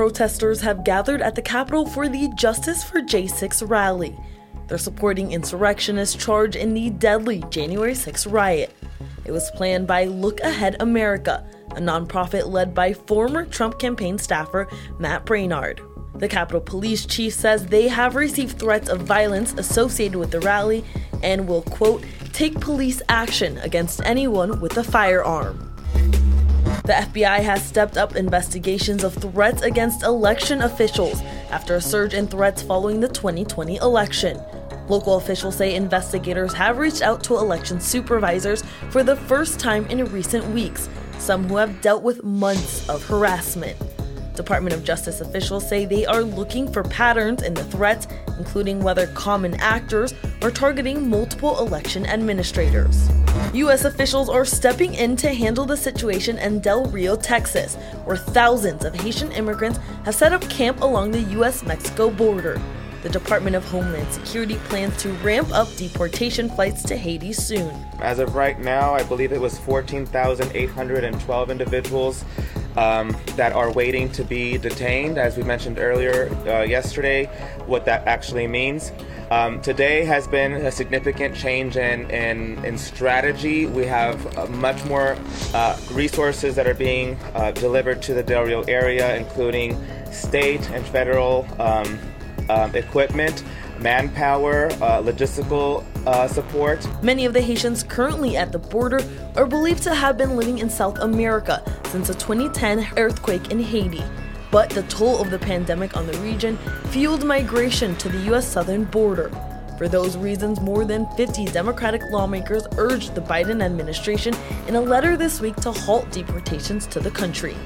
protesters have gathered at the Capitol for the Justice for J6 rally. They're supporting insurrectionists charged in the deadly January 6 riot. It was planned by Look Ahead America, a nonprofit led by former Trump campaign staffer Matt Braynard. The Capitol Police Chief says they have received threats of violence associated with the rally and will, quote, take police action against anyone with a firearm. The FBI has stepped up investigations of threats against election officials after a surge in threats following the 2020 election. Local officials say investigators have reached out to election supervisors for the first time in recent weeks, some who have dealt with months of harassment. Department of Justice officials say they are looking for patterns in the threats, including whether common actors are targeting multiple election administrators. U.S. officials are stepping in to handle the situation in Del Rio, Texas, where thousands of Haitian immigrants have set up camp along the U.S. Mexico border. The Department of Homeland Security plans to ramp up deportation flights to Haiti soon. As of right now, I believe it was 14,812 individuals um, that are waiting to be detained. As we mentioned earlier uh, yesterday, what that actually means. Um, today has been a significant change in, in, in strategy. We have uh, much more uh, resources that are being uh, delivered to the Del Rio area, including state and federal um, um equipment manpower, uh, logistical uh, support. Many of the Haitians currently at the border are believed to have been living in South America since the 2010 earthquake in Haiti. But the toll of the pandemic on the region fueled migration to the U.S. southern border. For those reasons, more than 50 Democratic lawmakers urged the Biden administration in a letter this week to halt deportations to the country.